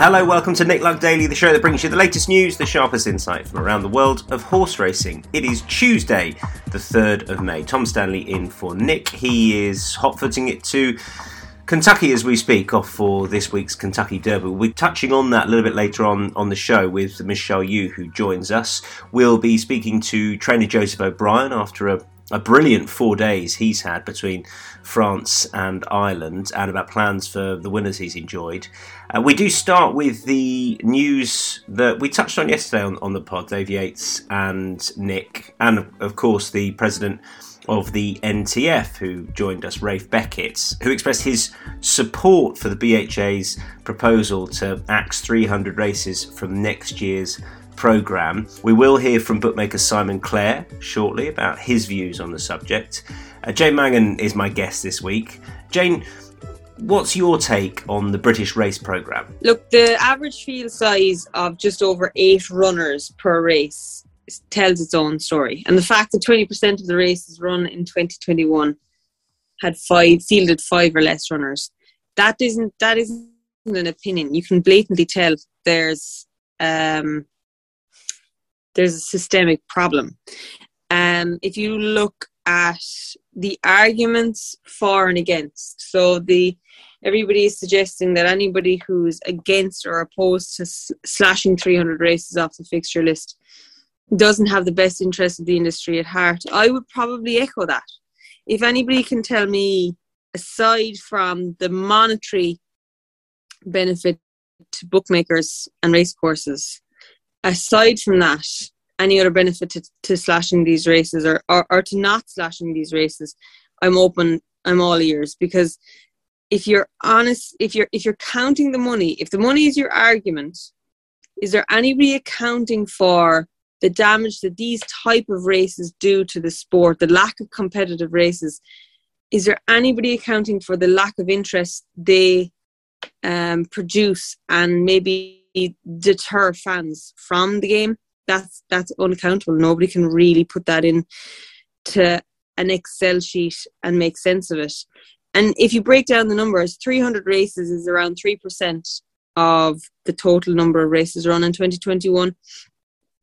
Hello, welcome to Nick Luck Daily, the show that brings you the latest news, the sharpest insight from around the world of horse racing. It is Tuesday, the 3rd of May. Tom Stanley in for Nick. He is hot footing it to Kentucky as we speak, off for this week's Kentucky Derby. We're touching on that a little bit later on on the show with Michelle Yu, who joins us. We'll be speaking to trainer Joseph O'Brien after a a brilliant four days he's had between France and Ireland and about plans for the winners he's enjoyed. Uh, we do start with the news that we touched on yesterday on, on the pod, Dave Yates and Nick, and of course the president of the NTF who joined us, Ralph Beckett, who expressed his support for the BHA's proposal to axe 300 races from next year's programme. We will hear from bookmaker Simon Clare shortly about his views on the subject. Uh, Jane Mangan is my guest this week. Jane, what's your take on the British race programme? Look, the average field size of just over eight runners per race tells its own story. And the fact that 20% of the races run in 2021 had five fielded five or less runners, that isn't that isn't an opinion. You can blatantly tell there's um, there's a systemic problem. Um, if you look at the arguments for and against, so the everybody is suggesting that anybody who's against or opposed to slashing 300 races off the fixture list doesn't have the best interest of the industry at heart. I would probably echo that. If anybody can tell me, aside from the monetary benefit to bookmakers and racecourses, aside from that, any other benefit to, to slashing these races or, or, or to not slashing these races, I'm open, I'm all ears because if you're honest, if you're if you're counting the money, if the money is your argument, is there anybody accounting for the damage that these type of races do to the sport, the lack of competitive races? Is there anybody accounting for the lack of interest they um, produce and maybe deter fans from the game. That's that's unaccountable. Nobody can really put that in to an Excel sheet and make sense of it. And if you break down the numbers, 300 races is around 3% of the total number of races run in 2021.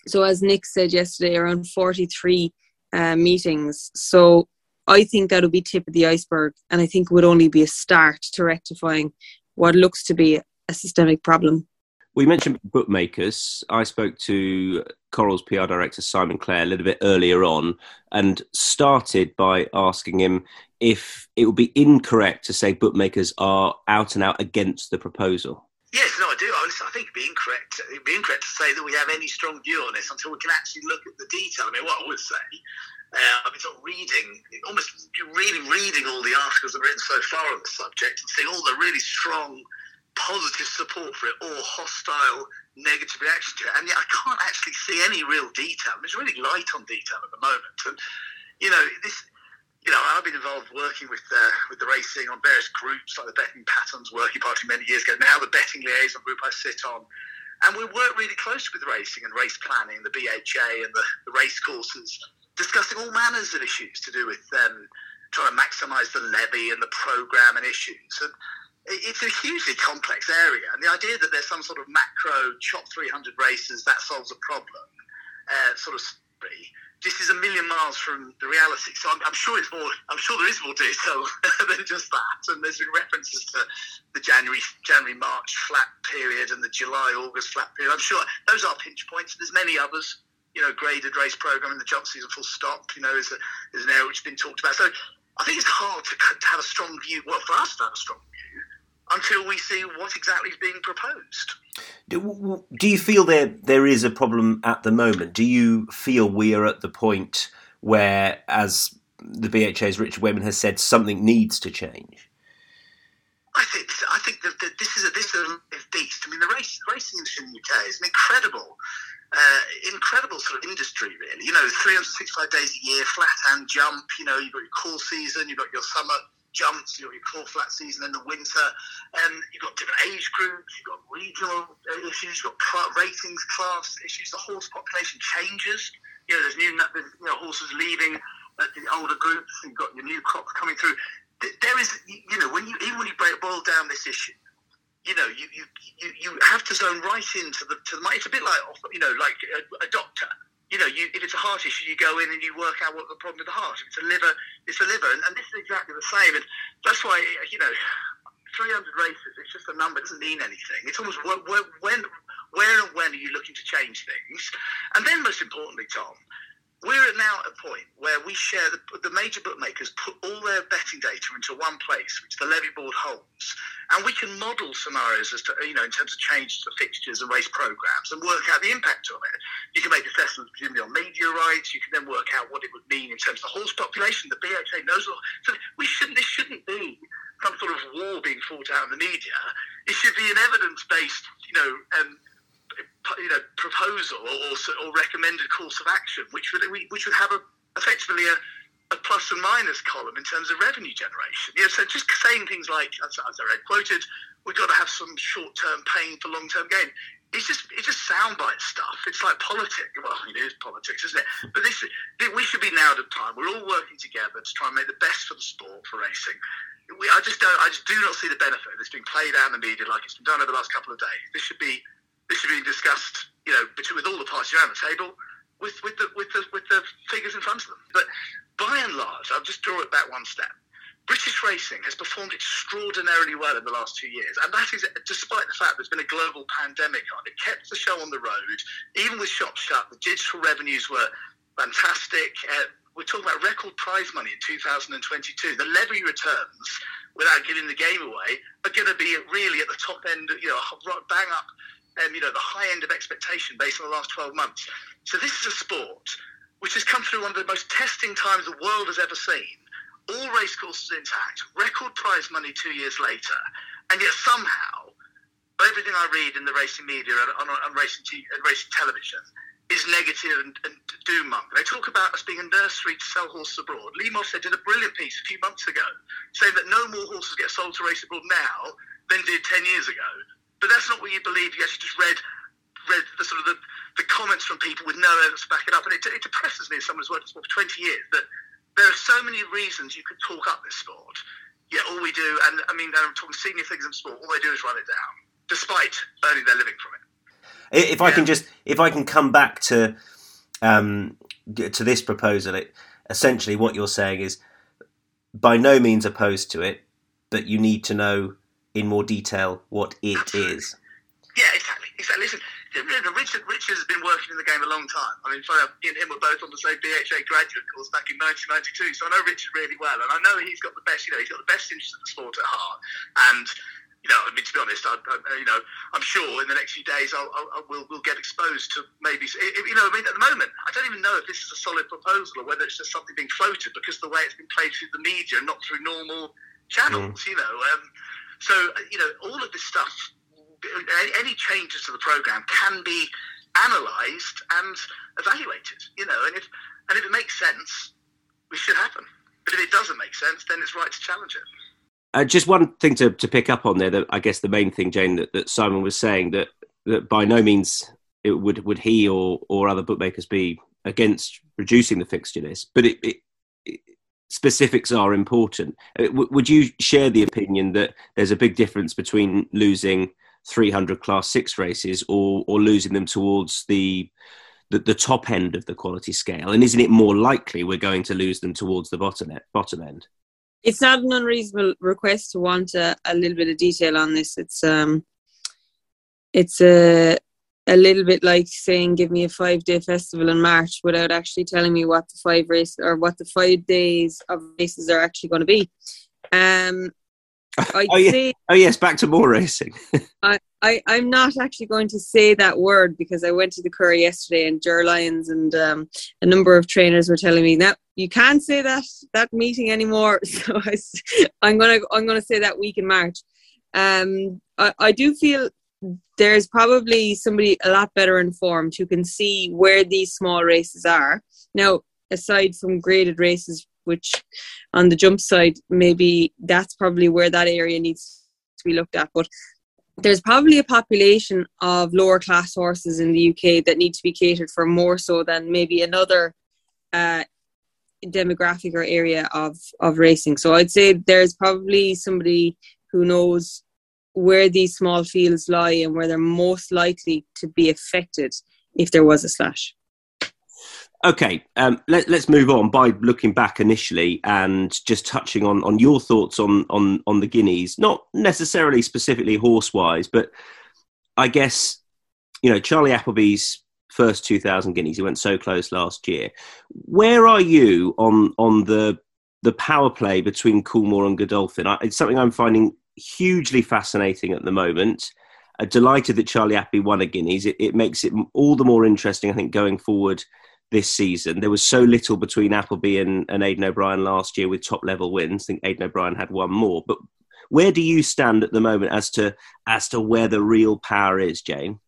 So, as Nick said yesterday, around 43 uh, meetings. So, I think that'll be tip of the iceberg, and I think would only be a start to rectifying what looks to be a systemic problem. We mentioned bookmakers. I spoke to Coral's PR director Simon Clare a little bit earlier on and started by asking him if it would be incorrect to say bookmakers are out and out against the proposal. Yes, no, I do. I, think it'd be incorrect. It'd be incorrect to say that we have any strong view on this until we can actually look at the detail. I mean, what I would say, uh, I've been sort of reading, almost really reading all the articles that have written so far on the subject and seeing all the really strong positive support for it or hostile negative reaction to it. And yet I can't actually see any real detail. It's really light on detail at the moment. And, you know, this, you know, I've been involved working with uh, with the racing on various groups like the Betting Patterns Working Party many years ago. Now the Betting Liaison Group I sit on. And we work really closely with racing and race planning, the BHA and the, the race courses, discussing all manners of issues to do with um, trying to maximise the levy and the programme and issues. And it's a hugely complex area, and the idea that there's some sort of macro chop 300 races that solves a problem, uh, sort of this is a million miles from the reality. So I'm, I'm, sure it's more. I'm sure there is more detail than just that. And there's been references to the January, January, March flat period and the July, August flat period. I'm sure those are pinch points. There's many others. You know, graded race program in the jump season, full stop. You know, is, a, is an area which has been talked about. So I think it's hard to, to have a strong view. Well, for us to have a strong view until we see what exactly is being proposed. Do, do you feel there there is a problem at the moment? Do you feel we are at the point where, as the BHA's Richard Wayman has said, something needs to change? I think I think that, that this is a this is a beast. I mean, the race racing industry in the UK is an incredible uh, incredible sort of industry, really. You know, 365 days a year, flat and jump. You know, you've got your cool season, you've got your summer jumps, you've got your core flat season in the winter, and you've got different age groups, you've got regional uh, issues, you've got ratings, class issues. The horse population changes. You know, there's new you know, horses leaving uh, the older groups. You've got your new crops coming through. There is, you know, when you even when you break, boil down this issue, you know, you, you, you, you have to zone right into the to the. It's a bit like you know, like a, a doctor. You know, you, if it's a heart issue, you go in and you work out what the problem with the heart. If it's a liver, it's a liver, and, and this is exactly the same. And that's why you know, 300 races. It's just a number. It doesn't mean anything. It's almost when, when, where and when are you looking to change things? And then, most importantly, Tom, we're now at a point where we share the, the, major bookmakers put all their betting data into one place, which the levy board holds, and we can model scenarios as to you know in terms of changes to fixtures and race programs and work out the impact of it. You can make assessments presumably on media rights. You can then work out what it would mean in terms of the horse population. The BHA knows. So we shouldn't. This shouldn't be some sort of war being fought out in the media. It should be an evidence-based, you know. Um, you know, proposal or, or recommended course of action, which would which would have a, effectively a, a plus and minus column in terms of revenue generation. You know, so just saying things like, as, as I read quoted, we've got to have some short-term pain for long-term gain. It's just it's just soundbite stuff. It's like politics. Well, it is politics, isn't it? But this we should be now at a time. We're all working together to try and make the best for the sport for racing. We, I just don't. I just do not see the benefit of this being played out in the media like it's been done over the last couple of days. This should be this should be discussed, you know, with all the parties around the table, with with the with the with the figures in front of them. But by and large, I'll just draw it back one step. British racing has performed extraordinarily well in the last two years, and that is despite the fact there's been a global pandemic on. It kept the show on the road, even with shops shut. The digital revenues were fantastic. Uh, we're talking about record prize money in 2022. The levy returns, without giving the game away, are going to be really at the top end, you know, bang up um, you know, the high end of expectation based on the last 12 months. So this is a sport which has come through one of the most testing times the world has ever seen. All racecourses intact, record prize money two years later, and yet somehow everything I read in the racing media and on, on, racing, t- and racing television is negative and, and doom monk. They talk about us being a nursery to sell horses abroad. Lee Moffitt did a brilliant piece a few months ago saying that no more horses get sold to race abroad now than did 10 years ago. But that's not what you believe. You actually just read read the sort of the, the comments from people with no evidence to back it up, and it, it depresses me as someone who's worked for 20 years that there are so many reasons you could talk up this sport. Yet all we do, and I mean, I'm talking senior figures in sport, all they do is run it down, despite earning their living from it. If I yeah. can just, if I can come back to um, to this proposal, it essentially what you're saying is by no means opposed to it, but you need to know in more detail what it is. Yeah, exactly. Exactly. Listen, Richard, Richard has been working in the game a long time. I mean, me and him were both on the same BHA graduate course back in 1992, so I know Richard really well, and I know he's got the best. You know, he's got the best interest of the sport at heart, and you know, I mean, to be honest, I, I, you know, I'm sure in the next few days I'll, I'll, we'll, we'll get exposed to maybe, you know, I mean, at the moment, I don't even know if this is a solid proposal or whether it's just something being floated because the way it's been played through the media, and not through normal channels, mm. you know. Um, so, uh, you know, all of this stuff, any changes to the program can be analysed and evaluated, you know, and if, and if it makes sense, it should happen. But if it doesn't make sense, then it's right to challenge it. Uh, just one thing to, to pick up on there, that I guess the main thing, Jane, that, that Simon was saying, that, that by no means it would, would he or, or other bookmakers be against reducing the fixture list, but it, it, specifics are important. Uh, w- would you share the opinion that there's a big difference between losing 300 class six races or, or losing them towards the, the, the top end of the quality scale? And isn't it more likely we're going to lose them towards the bottom, bottom end? It's not an unreasonable request to want a, a little bit of detail on this. It's um, it's a a little bit like saying give me a five day festival in March without actually telling me what the five race or what the five days of races are actually going to be. Um, I'd oh, yeah. say, oh yes, back to more racing. I, I, I'm not actually going to say that word because I went to the Curragh yesterday and Lyons and um, a number of trainers were telling me that you can't say that that meeting anymore. So I, am gonna I'm gonna say that week in March. Um, I, I do feel there's probably somebody a lot better informed who can see where these small races are. Now, aside from graded races, which on the jump side, maybe that's probably where that area needs to be looked at. But there's probably a population of lower class horses in the UK that need to be catered for more so than maybe another uh, demographic or area of, of racing. So I'd say there's probably somebody who knows where these small fields lie and where they're most likely to be affected if there was a slash. Okay, um, let, us move on by looking back initially and just touching on, on your thoughts on, on, on the Guineas, not necessarily specifically horse wise, but I guess, you know, Charlie Appleby's first 2000 Guineas, he went so close last year. Where are you on, on the, the power play between Coolmore and Godolphin? I, it's something I'm finding hugely fascinating at the moment. Uh, delighted that Charlie Appleby won a Guineas. It, it makes it all the more interesting, I think, going forward this season. There was so little between Appleby and, and Aidan O'Brien last year with top level wins. I think Aidan O'Brien had one more. But where do you stand at the moment as to as to where the real power is, Jane?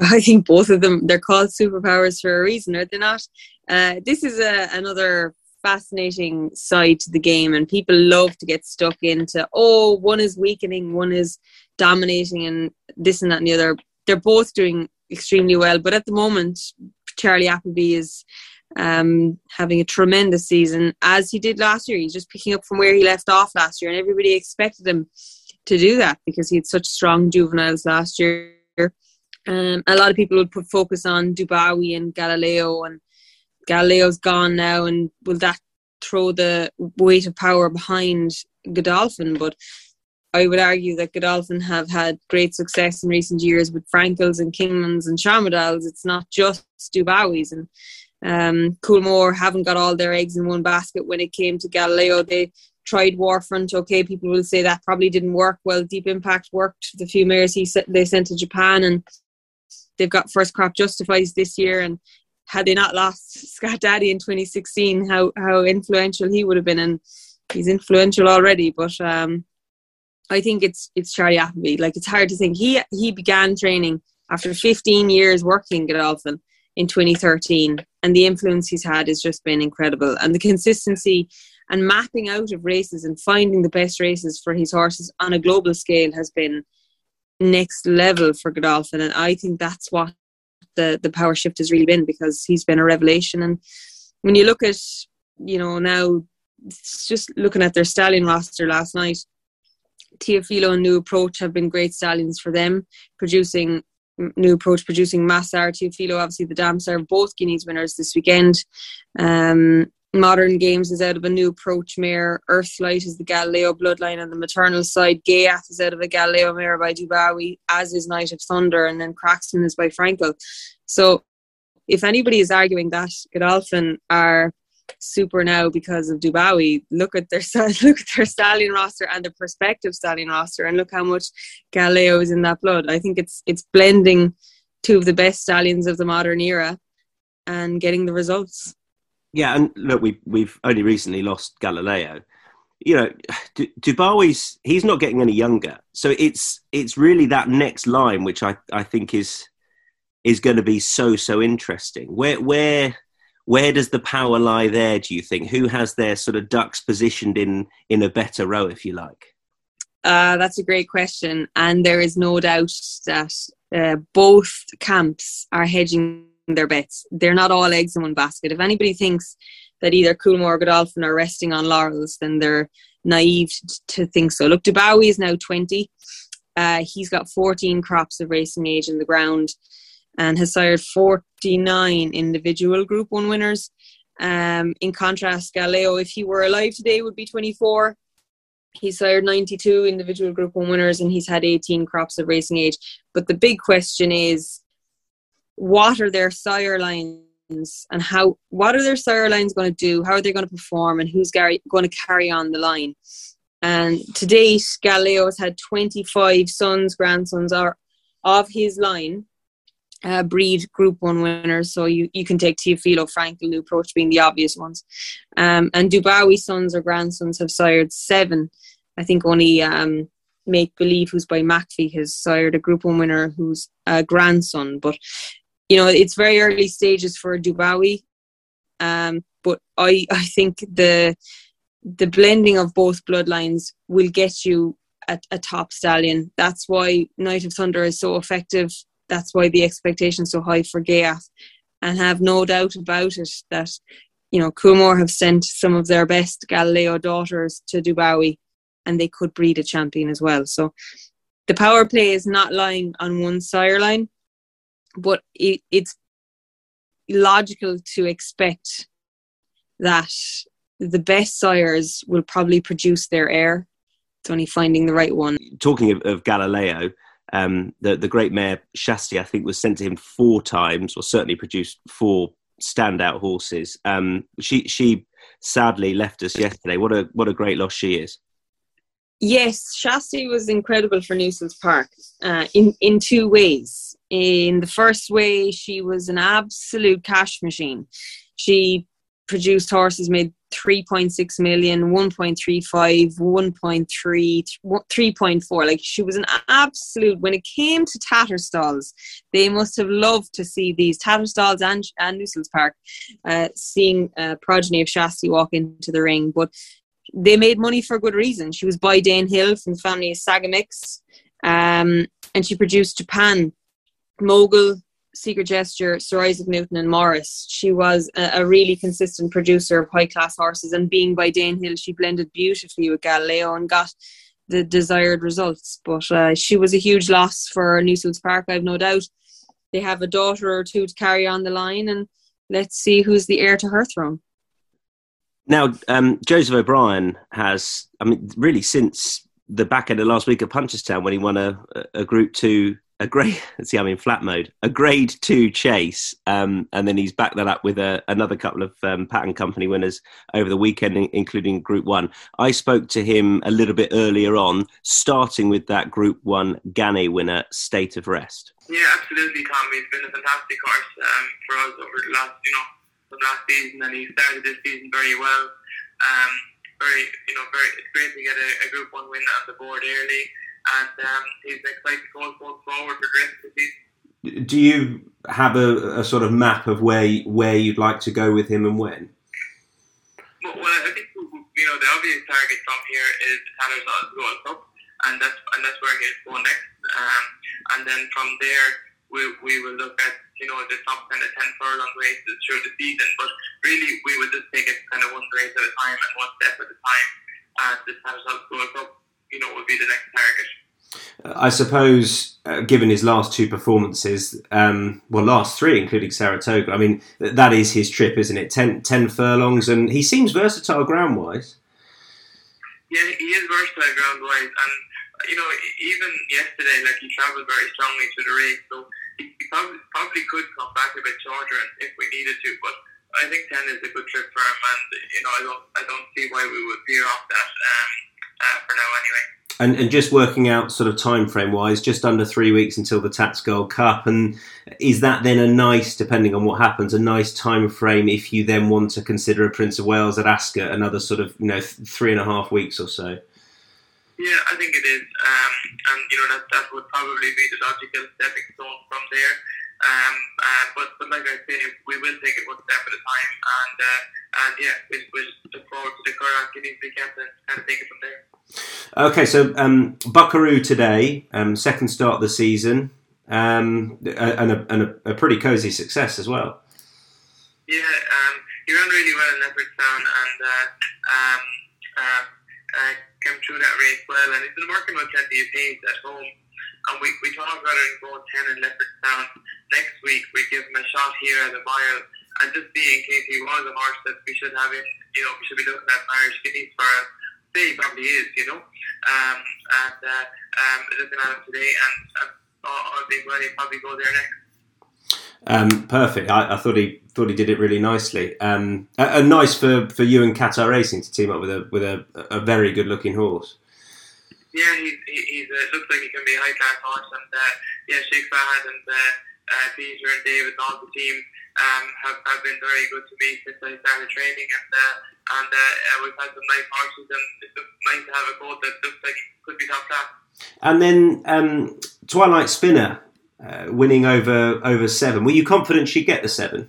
I think both of them they're called superpowers for a reason, are they not? Uh, this is a, another fascinating side to the game, and people love to get stuck into oh, one is weakening, one is dominating, and this and that and the other. They're both doing extremely well, but at the moment, Charlie Appleby is um, having a tremendous season as he did last year. He's just picking up from where he left off last year, and everybody expected him to do that because he had such strong juveniles last year. Um, a lot of people would put focus on Dubawi and Galileo, and Galileo's gone now, and will that throw the weight of power behind Godolphin? But I would argue that Godolphin have had great success in recent years with Frankels and Kingmans and Shamardals. It's not just Dubawis and um, Coolmore haven't got all their eggs in one basket when it came to Galileo. They tried War Front. Okay, people will say that probably didn't work. Well, Deep Impact worked. The few mares he they sent to Japan, and they've got first crop justifies this year. And had they not lost Scat Daddy in 2016, how how influential he would have been, and he's influential already. But um, I think it's it's Charlie Appleby. Like it's hard to think he he began training after 15 years working Godolphin in 2013, and the influence he's had has just been incredible. And the consistency and mapping out of races and finding the best races for his horses on a global scale has been next level for Godolphin. And I think that's what the the power shift has really been because he's been a revelation. And when you look at you know now, just looking at their stallion roster last night Teofilo and New Approach have been great stallions for them, producing New Approach producing Masar, Teofilo, obviously the Damsar, both Guineas winners this weekend. Um, Modern Games is out of a New Approach mare. Earthlight is the Galileo bloodline on the maternal side. Ghaiyyath is out of a Galileo mare by Dubawi, as is Night of Thunder, and then Cracksman is by Frankel. So if anybody is arguing that Godolphin are super now because of Dubawi. Look at their look at their stallion roster and the prospective stallion roster, and look how much Galileo is in that blood. I think it's it's blending two of the best stallions of the modern era and getting the results. Yeah, and look, we we've only recently lost Galileo. You know, D- Dubawi's he's not getting any younger, so it's it's really that next line which I I think is is going to be so so interesting. Where where where does the power lie there? Do you think who has their sort of ducks positioned in in a better row, if you like? Uh, that's a great question, and there is no doubt that uh, both camps are hedging their bets. They're not all eggs in one basket. If anybody thinks that either Coolmore or Godolphin are resting on laurels, then they're naive to think so. Look, Dubawi is now 20. Uh, he's got 14 crops of racing age in the ground and has sired 49 individual Group 1 winners. Um, in contrast, Galileo, if he were alive today, would be 24. He's sired 92 individual Group 1 winners and he's had 18 crops of racing age. But the big question is what are their sire lines and how what are their sire lines going to do how are they going to perform and who's going to carry on the line and to date galileo has had 25 sons grandsons are of his line uh, breed Group One winners. So you, you can take Teofilo, Frankel, New Approach being the obvious ones. Um, and Dubawi sons or grandsons have sired seven. I think only um, Make Believe, who's by Makfi, has sired a Group One winner who's a grandson. But you know, it's very early stages for Dubawi. Um, but I I think the the blending of both bloodlines will get you a, a top stallion. That's why Night of Thunder is so effective. That's why the expectation's so high for Ghaiyyath. And have no doubt about it that, you know, Coolmore have sent some of their best Galileo daughters to Dubawi and they could breed a champion as well. So the power play is not lying on one sire line, but it, it's logical to expect that the best sires will probably produce their heir. It's only finding the right one. Talking of, of Galileo, um, the the great mare Shastye, I think, was sent to him four times, or certainly produced four standout horses. Um, she she sadly left us yesterday. What a what a great loss she is. Yes, Shastye was incredible for Newsells Park uh, in in two ways. In the first way, she was an absolute cash machine. She produced horses made 3.6 million 1.35 1.3 3.4 like she was an absolute when it came to Tattersalls they must have loved to see these Tattersalls and, and Newsells Park uh, seeing a progeny of Shastye walk into the ring. But they made money for good reason. She was by Danehill from the family of Sagamix um, and she produced Japan mogul Secret Gesture, Sir Isaac Newton, and Morris. She was a, a really consistent producer of high class horses, and being by Danehill, she blended beautifully with Galileo and got the desired results. But uh, she was a huge loss for Newsells Park, I've no doubt. They have a daughter or two to carry on the line, and let's see who's the heir to her throne. Now, um, Joseph O'Brien has, I mean, really since the back end of last week at Punchestown when he won a, a Group Two a grade. Let's see, I'm in flat mode. A grade two chase, um, and then he's backed that up with a, another couple of um, pattern company winners over the weekend, including Group One. I spoke to him a little bit earlier on, starting with that Group One Ganay winner, State of Rest. Yeah, absolutely, Tom. He's been a fantastic horse um, for us over the last, you know, the last season, and he started this season very well. Um, very, you know, very. It's great to get a, a Group One win on the board early and um, he's excited going forward for the rest of the season. Do you have a, a, sort of map of where where you'd like to go with him and when? Well, I think you know the obvious target from here is the Tattersalls Gold Cup, and that's and that's where he'll go next. Um, and then from there, we, we will look at you know the top kind of ten furlong races through the season. But really, we will just take it kind of one race at a time and one step at a time. And the Tattersalls Gold Cup you know, would be the next target. I suppose, uh, given his last two performances, um, well, last three, including Saratoga, I mean, that is his trip, isn't it? Ten, ten furlongs, and he seems versatile ground wise. Yeah, he is versatile ground wise, and you know, even yesterday, like he travelled very strongly to the race, so he, he probably, probably could come back a bit shorter if we needed to, but I think ten is a good trip for him, and you know, I don't, I don't see why we would veer off that. Um, uh, for now anyway. And, and just working out sort of time frame wise, just under three weeks until the Tats Gold Cup, and is that then a nice, depending on what happens, a nice time frame if you then want to consider a Prince of Wales at Ascot, another sort of you know th- three and a half weeks or so? Yeah, I think it is, um, and you know that that would probably be the logical stepping stone from there. Um, uh, but, but like I say, we will take it one step at a time, and uh, and yeah, we'll, we'll look forward to the Curragh Guineas weekend and kind of take it from there. Okay, so um, Buckaroo today, um, second start of the season, um, and, a, and a, a, pretty cosy success as well. Yeah, um, he ran really well in Leopardstown and uh, um, uh, uh, came through that race well, and he's been working with plenty of at home. And we, we talked about it in going 10 in Leopardstown. Next week, we give him a shot here at a mile and just see in case he was a horse that we should have him, you know, we should be looking at Irish Guineas for him say he probably is, you know. Um, and uh, um, looking at him today, and, and I think well, he probably go there next. Um, perfect. I, I, thought he thought he did it really nicely. Um, and nice for, for you and Qatar Racing to team up with a with a, a very good looking horse. Yeah, he's, he's uh, looks like he can be a high class horse, and uh, yeah, Sheikh Fahad and uh, uh, Peter and David, all the team um, have, have been very good to me since I started training, and uh, and uh, we've had some nice horses, and it's nice to have a colt that looks like it could be top class. And then um, Twilight Spinner uh, winning over over seven. Were you confident she'd get the seven?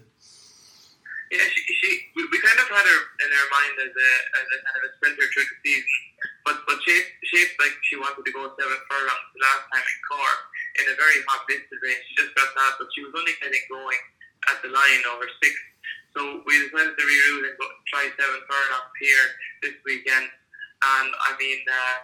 Yeah, she, she we, we kind of had her in our mind as a, as a kind of a sprinter through the season, but but shaped shaped like she wanted to go seven furlongs the last time in Cork in a very hot distance race. She just got that, but she was only getting going at the line over six. So we decided to reroute and go, try seven furlongs here this weekend. And I mean, uh,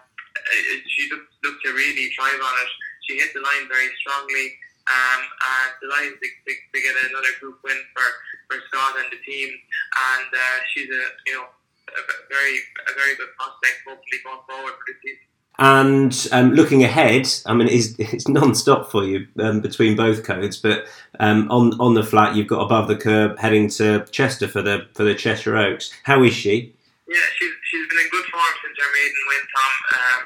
she looked, looked to really thrive on it. She hit the line very strongly. Um, and delighted to, to, to get another group win for, for Scott and the team. And uh, she's a you know a very a very good prospect, hopefully going forward for the season. And um, looking ahead, I mean, it's, it's non-stop for you um, between both codes. But um, on on the flat, you've got Above the Curve heading to Chester for the for the Cheshire Oaks. How is she? Yeah, she's she's been in good form since her maiden win, Tom. Um,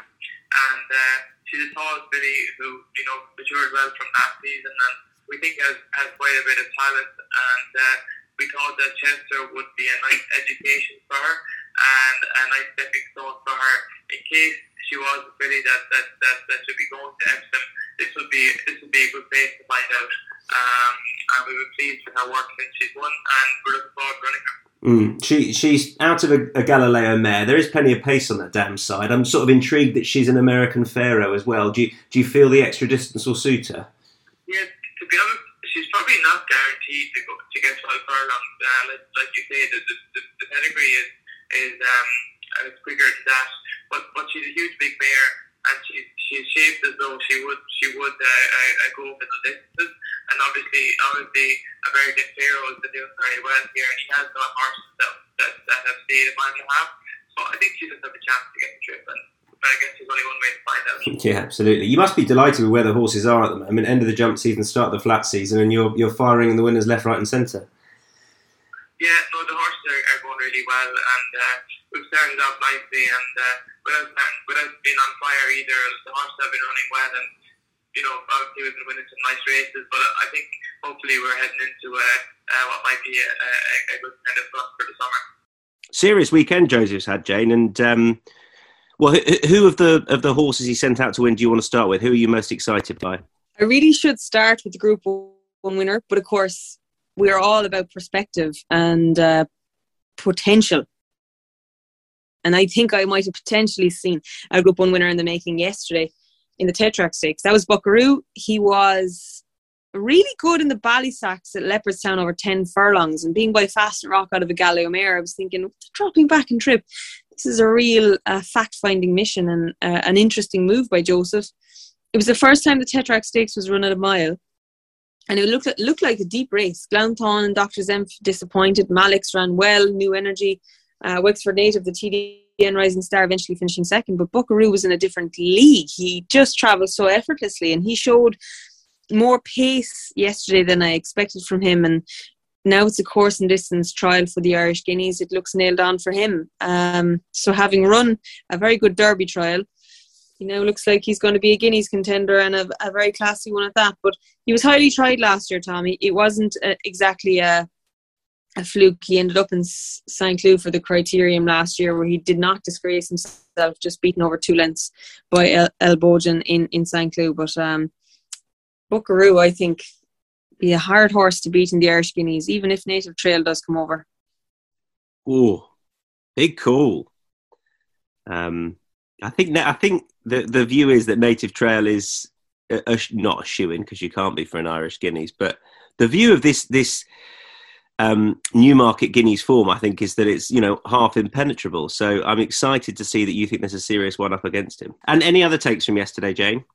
and uh, she's a tall filly who you know matured well from that season, and we think has has quite a bit of talent. And uh, we thought that Chester would be a nice education for her and a nice stepping stone for her in case she was a filly that that, that, that should be going to Epsom. This would be this would be a good place to find out. Um, and we were pleased with her work since she's won, and we're looking forward to running her. Mm, she she's out of a, a, Galileo mare. There is plenty of pace on that dam side. I'm sort of intrigued that she's an American Pharoah as well. Do you do you feel the extra distance will suit her? Yeah, to be honest, she's probably not guaranteed to go to get twelve furlongs. Uh, like, like you say, the, the, the pedigree is is um is quicker to that. But but she's a huge big mare, and she's she's shaped as though she would she would uh, uh, go for the distances. And obviously, obviously, American Pharoah is doing very well here, and he has got horses that, that, that have stayed a mile and a half. So I think she does have a chance to get the trip, and but I guess there's only one way to find out. Yeah, absolutely. You must be delighted with where the horses are at the moment. End of the jump season, start of the flat season, and you're you're firing the winners left, right, and centre. Yeah, no, the horses are, are going really well, and uh, we've started off nicely, and uh, without without being on fire either, the horses have been running well, and you know, obviously we've been winning some nice races, but I think hopefully we're heading into uh, uh, what might be a, a, a, good kind of run for the summer. Serious weekend Joseph's had, Jane, and um, well, who of the of the horses he sent out to win do you want to start with? Who are you most excited by? I really should start with the Group One winner, but of course we're all about perspective and uh, potential. And I think I might have potentially seen a Group One winner in the making yesterday in the Tetrarch Stakes. That was Buckaroo. He was really good in the Ballysax at Leopardstown over 10 furlongs and being by Fastnet Rock out of a mare, I was thinking, dropping back in trip. This is a real uh, fact finding mission and uh, an interesting move by Joseph. It was the first time the Tetrarch Stakes was run at a mile. And it looked, looked like a deep race. Glanthon and Dr. Zemph disappointed. Malix ran well, new energy. Uh, Wexford native, the TD and Rising Star eventually finishing second, but Buckaroo was in a different league. He just travelled so effortlessly and he showed more pace yesterday than I expected from him. And now it's a course and distance trial for the Irish Guineas. It looks nailed on for him. Um, so having run a very good Derby trial, he now looks like he's going to be a Guineas contender and a, a very classy one at that. But he was highly tried last year, Tommy. It wasn't a, exactly a a fluke. He ended up in St. Cloud for the criterium last year, where he did not disgrace himself, just beaten over two lengths by El, El Bodegon in, in St. Cloud. But um, Buckaroo, I think, be a hard horse to beat in the Irish Guineas, even if Native Trail does come over. Oh, big call. Um, I think I think the the view is that Native Trail is a, a, not a shoe in because you can't be for an Irish Guineas, but the view of this this um, Newmarket Guineas form, I think, is that it's you know half impenetrable. So I'm excited to see that you think there's a serious one up against him. And any other takes from yesterday, Jane?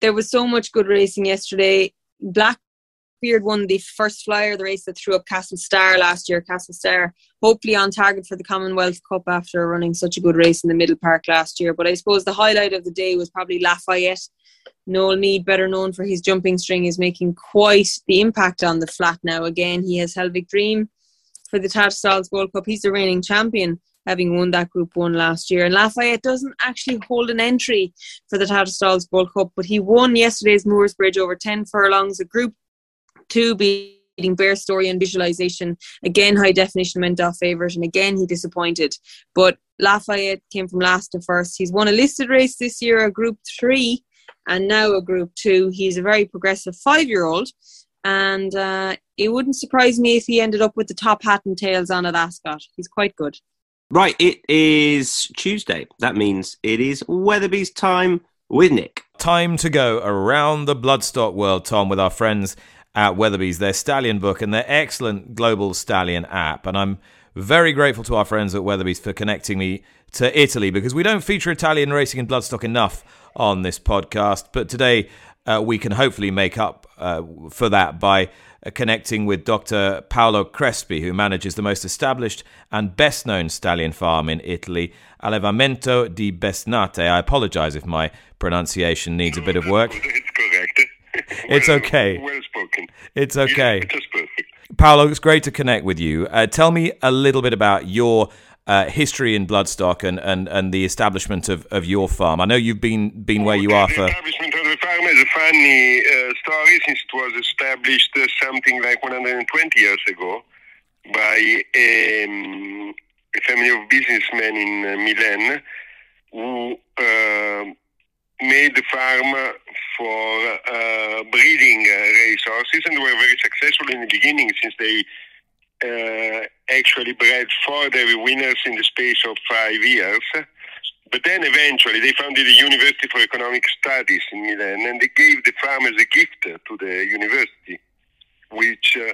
There was so much good racing yesterday. Blackbeard won the first flyer, the race that threw up Castle Star last year. Castle Star, hopefully on target for the Commonwealth Cup after running such a good race in the Middle Park last year. But I suppose the highlight of the day was probably Lafayette Noel Meade, better known for his jumping string, is making quite the impact on the flat now. Again, he has Helvetic Dream for the Tattersalls Gold Cup. He's the reigning champion, having won that Group 1 last year. And Lafayette doesn't actually hold an entry for the Tattersalls Gold Cup, but he won yesterday's Mooresbridge over 10 furlongs, a Group 2 being reading Bear's story and visualization. Again, high definition went off favourite, and again, he disappointed. But Lafayette came from last to first. He's won a listed race this year, a Group 3, and now a Group 2. He's a very progressive five year old, and uh, it wouldn't surprise me if he ended up with the top hat and tails on at Ascot. He's quite good. Right, it is Tuesday. That means it is Weatherby's time with Nick. Time to go around the bloodstock world, Tom, with our friends at Weatherby's, their stallion book and their excellent global stallion app. And I'm very grateful to our friends at Weatherby's for connecting me to Italy because we don't feature Italian racing and bloodstock enough on this podcast. But today uh, we can hopefully make up uh, for that by uh, connecting with Dr. Paolo Crespi, who manages the most established and best known stallion farm in Italy, Allevamento di Besnate. I apologize if my pronunciation needs a bit of work. It's correct. It's okay. Well spoken. It's okay. Is perfect. Paolo, it's great to connect with you. Uh, tell me a little bit about your uh, history in bloodstock and, and, and the establishment of, of your farm. I know you've been been where you are the for. The establishment of the farm is a funny uh, story since it was established uh, something like 120 years ago by um, a family of businessmen in uh, Milan who uh, made the farm for uh, breeding uh, racehorses and were very successful in the beginning since they actually bred four Derby winners in the space of five years. But then eventually they founded the University for Economic Studies in Milan and they gave the farm as a gift to the university, which uh,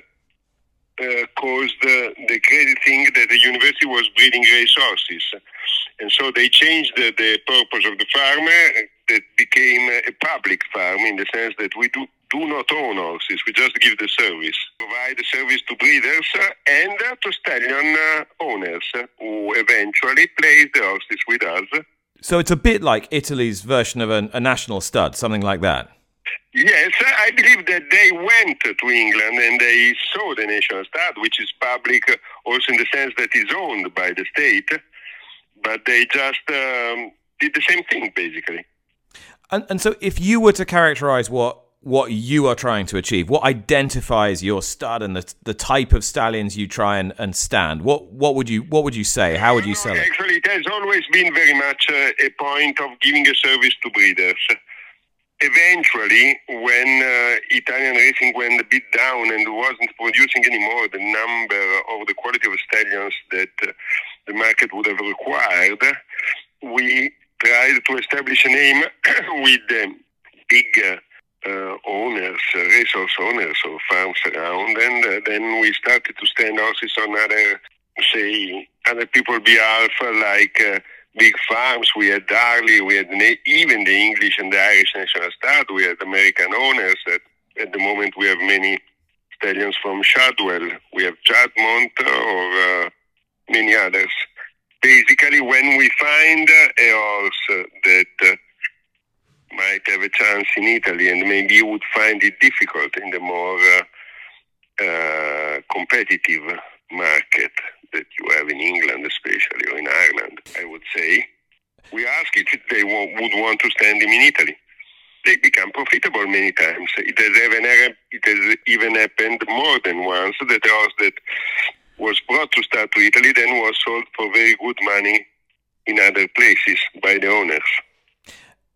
uh, caused uh, the crazy thing that the university was breeding racehorses. And so they changed the, the purpose of the farm uh, that became a public farm in the sense that we do, do not own horses, we just give the service. Provide the service to breeders and to stallion uh, owners who eventually place the horses with us. So it's a bit like Italy's version of a, a national stud, something like that. Yes, I believe that they went to England and they saw the national stud, which is public uh, also in the sense that it's owned by the state, but they just um, did the same thing basically. And, and so, if you were to characterize what what you are trying to achieve, what identifies your stud and the, the type of stallions you try and, and stand, what what would you what would you say? How would you sell it? Actually, it has always been very much uh, a point of giving a service to breeders. Eventually, when uh, Italian racing went a bit down and wasn't producing anymore the number or the quality of stallions that uh, the market would have required, we tried to establish a name with um, big uh, owners, uh, racehorse owners or farms around, and uh, then we started to stand horses on other, say, other people behalf, uh, like uh, big farms. We had Darley, we had na- even the English and the Irish national stud. We had American owners. At, at the moment, we have many stallions from Shadwell. We have Chadmont or uh, many others. Basically, when we find uh, a horse that might have a chance in Italy, and maybe you would find it difficult in the more uh, uh, competitive market that you have in England, especially, or in Ireland, I would say. We ask if they wa- would want to stand him in Italy. They become profitable many times. It has even, it has even happened more than once that a horse that was brought to start to Italy then was sold for very good money in other places by the owners.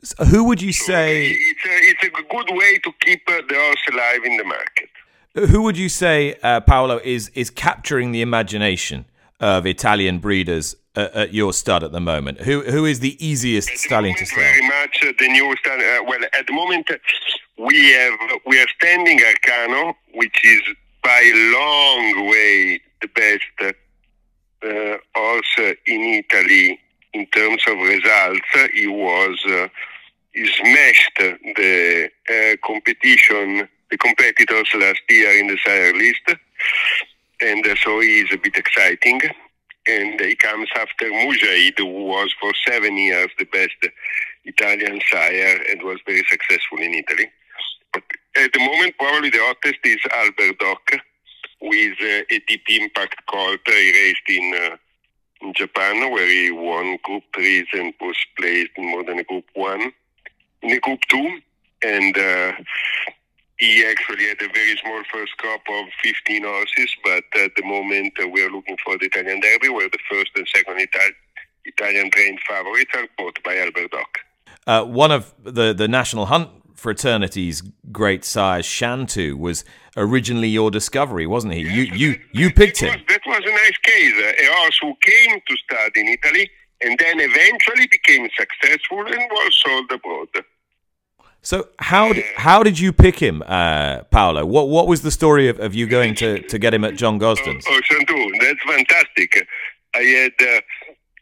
So who would you say? It's a, it's a good way to keep uh, the horse alive in the market. Who would you say, uh, Paolo, is is capturing the imagination of Italian breeders uh, at your stud at the moment? Who who is the easiest At the stallion to moment, sell? Very much uh, the new star. Uh, well, at the moment uh, we have we are standing Arcano, which is by a long way the best uh, horse in Italy in terms of results. He was uh, smashed the uh, competition, the competitors last year in the sire list, and uh, so he is a bit exciting. And he comes after Mujahid, who was for seven years the best Italian sire and was very successful in Italy. But at the moment, probably the hottest is Albert Dock, with uh, a deep impact colt he raced in, uh, in Japan, where he won Group 3s and was placed in more than a Group 1. In a Group 2, and uh, he actually had a very small first crop of 15 horses, but at the moment uh, we are looking for the Italian Derby, where the first and second Ita- Italian trained favorites are bought by Albert Dock. Uh, one of the, the National Hunt fraternity's great sires, Shantou, was originally your discovery, wasn't he? You you you picked that him. Was, that was a nice case. A horse who came to start in Italy and then eventually became successful and was sold abroad. So how did, how did you pick him, uh, Paolo? What what was the story of, of you going to, to get him at John Gosden's? Oh, Shantou, that's fantastic. I had uh,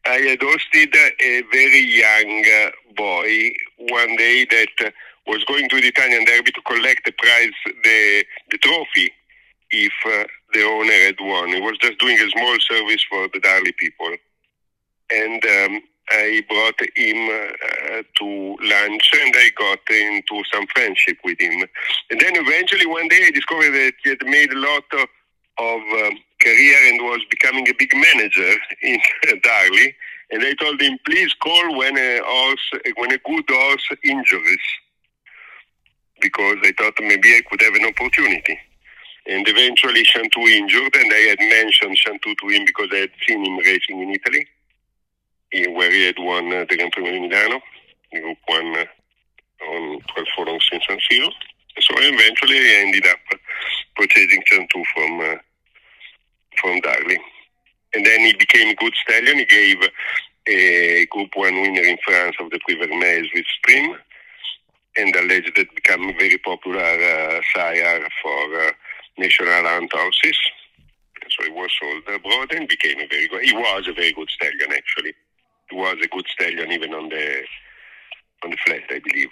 I had hosted a very young uh, boy one day that was going to the Italian Derby to collect the prize, the the trophy, if uh, the owner had won. He was just doing a small service for the Darley people, and um, I brought him uh, to lunch, and I got into some friendship with him. And then eventually one day I discovered that he had made a lot of, of um, career and was becoming a big manager in Darley. And I told him, please call when a horse, when a good horse injures, because I thought maybe I could have an opportunity. And eventually Shantou injured, and I had mentioned Shantou to him because I had seen him racing in Italy, where he had won uh, the Gran Premio di Milano, Group 1 uh, on 12 furlongs in San Siro. So eventually I ended up purchasing Shantou from, uh, from Darley. And then he became a good stallion. He gave a Group 1 winner in France of the Prix Vermeille with Stream and alleged that a very popular uh, sire for uh, national hunt horses. So he was sold abroad and became a very good. He was a very good stallion, actually. Was a good stallion even on the on the flat, I believe.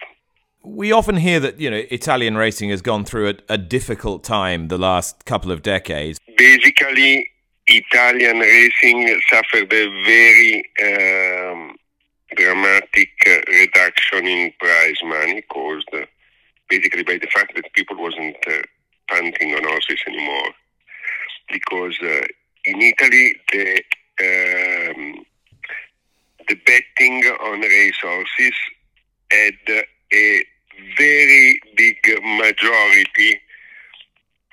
We often hear that you know Italian racing has gone through a, a difficult time the last couple of decades. Basically, Italian racing suffered a very um, dramatic uh, reduction in prize money caused uh, basically by the fact that people wasn't uh, punting on horses anymore. Because uh, in Italy, the um, the betting on race horses had a very big majority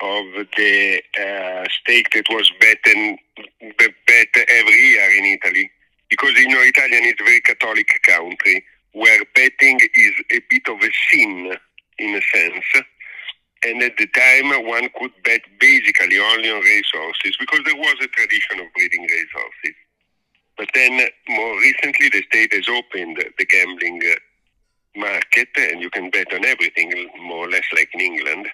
of the uh, stake that was betting, bet every year in Italy. Because you know, Italian is a very Catholic country where betting is a bit of a sin in a sense. And at the time, one could bet basically only on racehorses because there was a tradition of breeding racehorses. But then, more recently, the state has opened the gambling uh, market, and you can bet on everything, more or less like in England.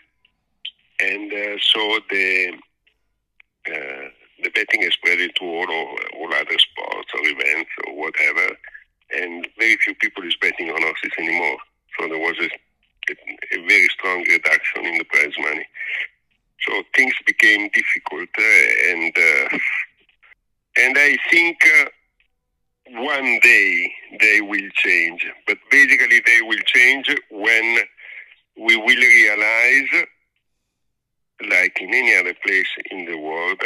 And uh, so the uh, the betting has spread into all all other sports or events or whatever, and very few people is betting on horses anymore. So there was a, a, very strong reduction in the prize money. So things became difficult, uh, and uh, and I think uh, one day they will change. But basically, they will change when we will realize, like in any other place in the world,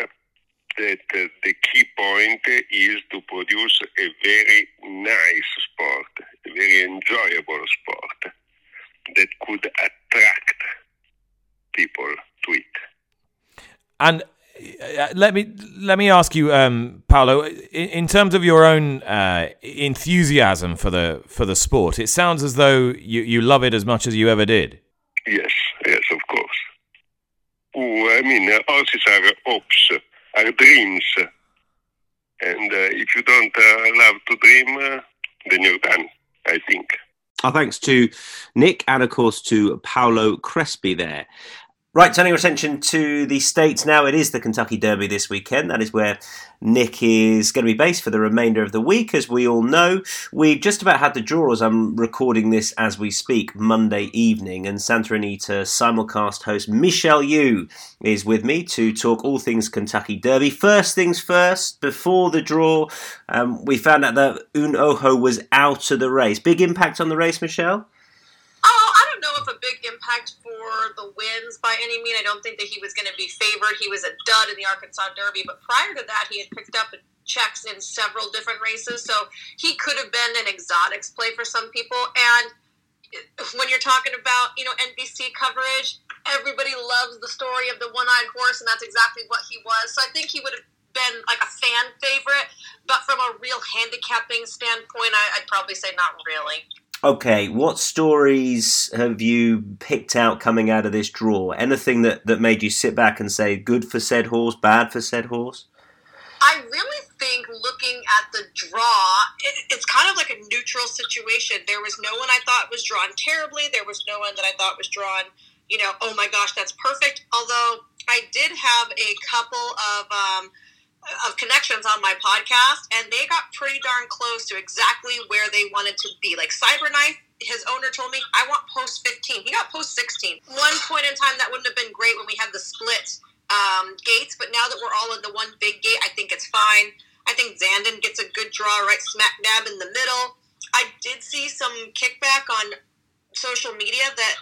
that uh, the key point is to produce a very nice sport, a very enjoyable sport that could attract people to it. And let me let me ask you, um, Paolo, in, in, terms of your own uh, enthusiasm for the for the sport, it sounds as though you, you love it as much as you ever did. Yes, yes, of course. Ooh, I mean, uh, horses are hopes, are dreams, and uh, if you don't uh, love to dream, uh, then you're done. I think. Our thanks to Nick and, of course, to Paolo Crespi there. Right, turning our attention to the States now. It is the Kentucky Derby this weekend. That is where Nick is going to be based for the remainder of the week. As we all know, we just about had the draw as I'm recording this as we speak, Monday evening. And Santa Anita simulcast host Michelle Yu is with me to talk all things Kentucky Derby. First things first, before the draw, um, we found out that Un Ojo was out of the race. Big impact on the race, Michelle? Don't know if a big impact for the wins by any mean. I don't think that he was going to be favored. He was a dud in the Arkansas Derby, but prior to that, he had picked up checks in several different races, so he could have been an exotics play for some people. And when you're talking about you know NBC coverage, everybody loves the story of the one-eyed horse, and that's exactly what he was. So I think he would have been like a fan favorite, but from a real handicapping standpoint, I, I'd probably say not really. Okay, what stories have you picked out coming out of this draw? Anything that, that made you sit back and say, good for said horse, bad for said horse? I really think looking at the draw, it, it's kind of like a neutral situation. There was no one I thought was drawn terribly. There was no one that I thought was drawn, you know, oh my gosh, that's perfect. Although I did have a couple of um, of connections on my podcast, and they got pretty darn close to exactly where they wanted to be. Like Cyberknife, his owner told me, I want post 15. He got post 16. One point in time, that wouldn't have been great when we had the split um, gates, but now that we're all in the one big gate, I think it's fine. I think Zandon gets a good draw right smack dab in the middle. I did see some kickback on social media that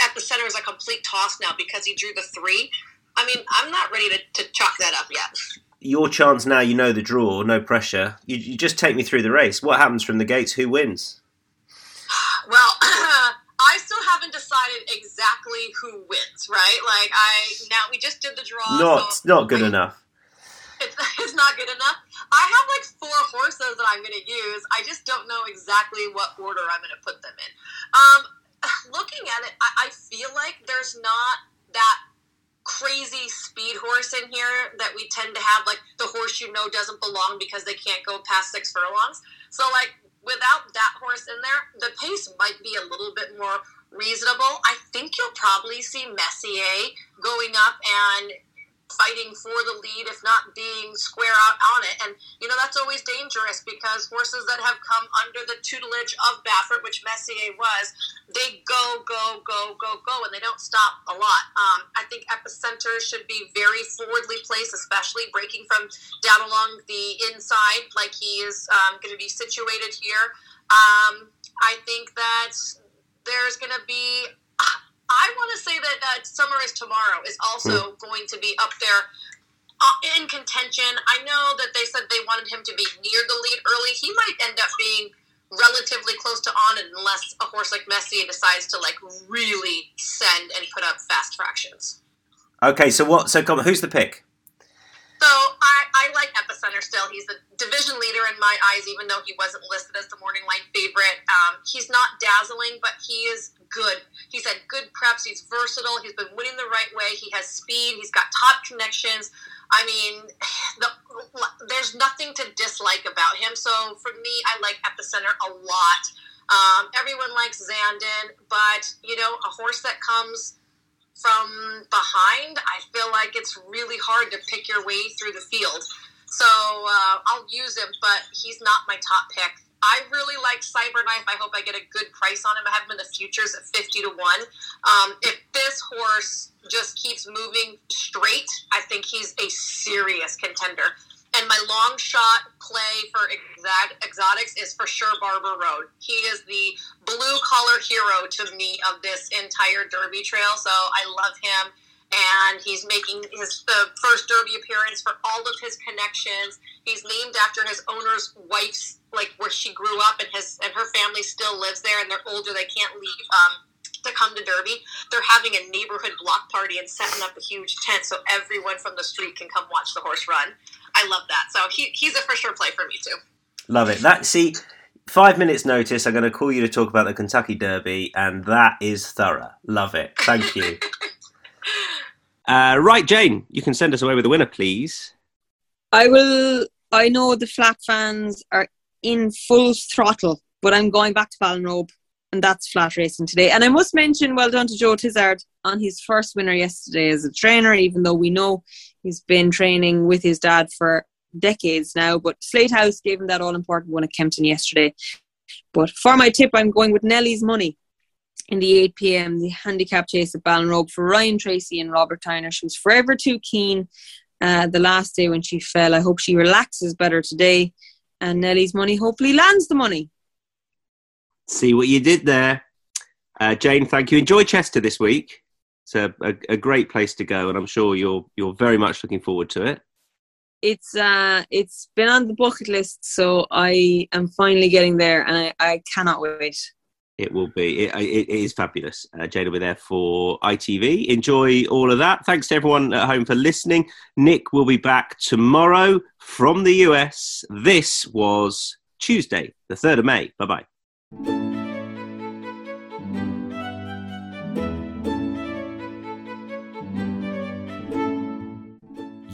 Epicenter is a complete toss now because he drew the three. I mean, I'm not ready to, to chalk that up yet your chance now, you know the draw, no pressure. You, you just take me through the race. What happens from the gates? Who wins? Well, I still haven't decided exactly who wins, right? Like I now we just did the draw. Not so not good I, enough. It's, it's not good enough. I have like four horses that I'm going to use. I just don't know exactly what order I'm going to put them in. Um, looking at it, I, I feel like there's not that crazy speed horse in here that we tend to have like the horse you know doesn't belong because they can't go past six furlongs. So like without that horse in there the pace might be a little bit more reasonable. I think you'll probably see Messier going up and fighting for the lead, if not being square out on it. And, you know, that's always dangerous because horses that have come under the tutelage of Baffert, which Messier was, they go, go, go, go, go, and they don't stop a lot. Um, I think Epicenter should be very forwardly placed, especially breaking from down along the inside, like he is um, going to be situated here. Um, I think that there's going to be I want to say that uh, Summer is Tomorrow is also mm. going to be up there uh, in contention. I know that they said they wanted him to be near the lead early. He might end up being relatively close to on it unless a horse like Messier decides to like really send and put up fast fractions. Okay, so what? So come, who's the pick? So I, I like Epicenter still. He's the division leader in my eyes, even though he wasn't listed as the morning light favorite. Um, he's not dazzling, but he is good. He's had good preps. He's versatile. He's been winning the right way. He has speed. He's got top connections. I mean, the, there's nothing to dislike about him. So for me, I like Epicenter a lot. Um, everyone likes Zandon, but you know, a horse that comes from behind, I feel like it's really hard to pick your way through the field. So uh, I'll use him, but he's not my top pick. I really like Cyberknife. I hope I get a good price on him. I have him in the futures at 50 to 1. Um, if this horse just keeps moving straight, I think he's a serious contender. And my long shot play for exotics is for sure Barber Road. He is the blue collar hero to me of this entire Derby trail. So I love him. And he's making his the first Derby appearance for all of his connections. He's named after his owner's wife's like where she grew up, and his and her family still lives there, and they're older. They can't leave. Um, to come to Derby, they're having a neighborhood block party and setting up a huge tent so everyone from the street can come watch the horse run. I love that. So he, he's a for sure play for me too. Love it. That see, five minutes notice. I'm going to call you to talk about the Kentucky Derby, and that is thorough. Love it. Thank you. uh, right, Jane, you can send us away with the winner, please. I will. I know the flat fans are in full throttle, but I'm going back to Ballinrobe and that's flat racing today. And I must mention, well done to Joe Tizzard on his first winner yesterday as a trainer, even though we know he's been training with his dad for decades now. But Slate House gave him that all important one at Kempton yesterday. But for my tip, I'm going with Nellie's Money in the 8 p.m. the handicap chase at Ballinrobe for Ryan Treacy and Robert Tyner. She was forever too keen uh, the last day when she fell. I hope she relaxes better today. And Nellie's Money hopefully lands the money. See what you did there. Uh, Jane, thank you. Enjoy Chester this week. It's a, a, a, great place to go, and I'm sure you're you're very much looking forward to it. It's uh, it's been on the bucket list, so I am finally getting there, and I, I cannot wait. It will be. It, it, it is fabulous. Uh, Jane will be there for ITV. Enjoy all of that. Thanks to everyone at home for listening. Nick will be back tomorrow from the US. This was Tuesday, the 3rd of May. Bye bye.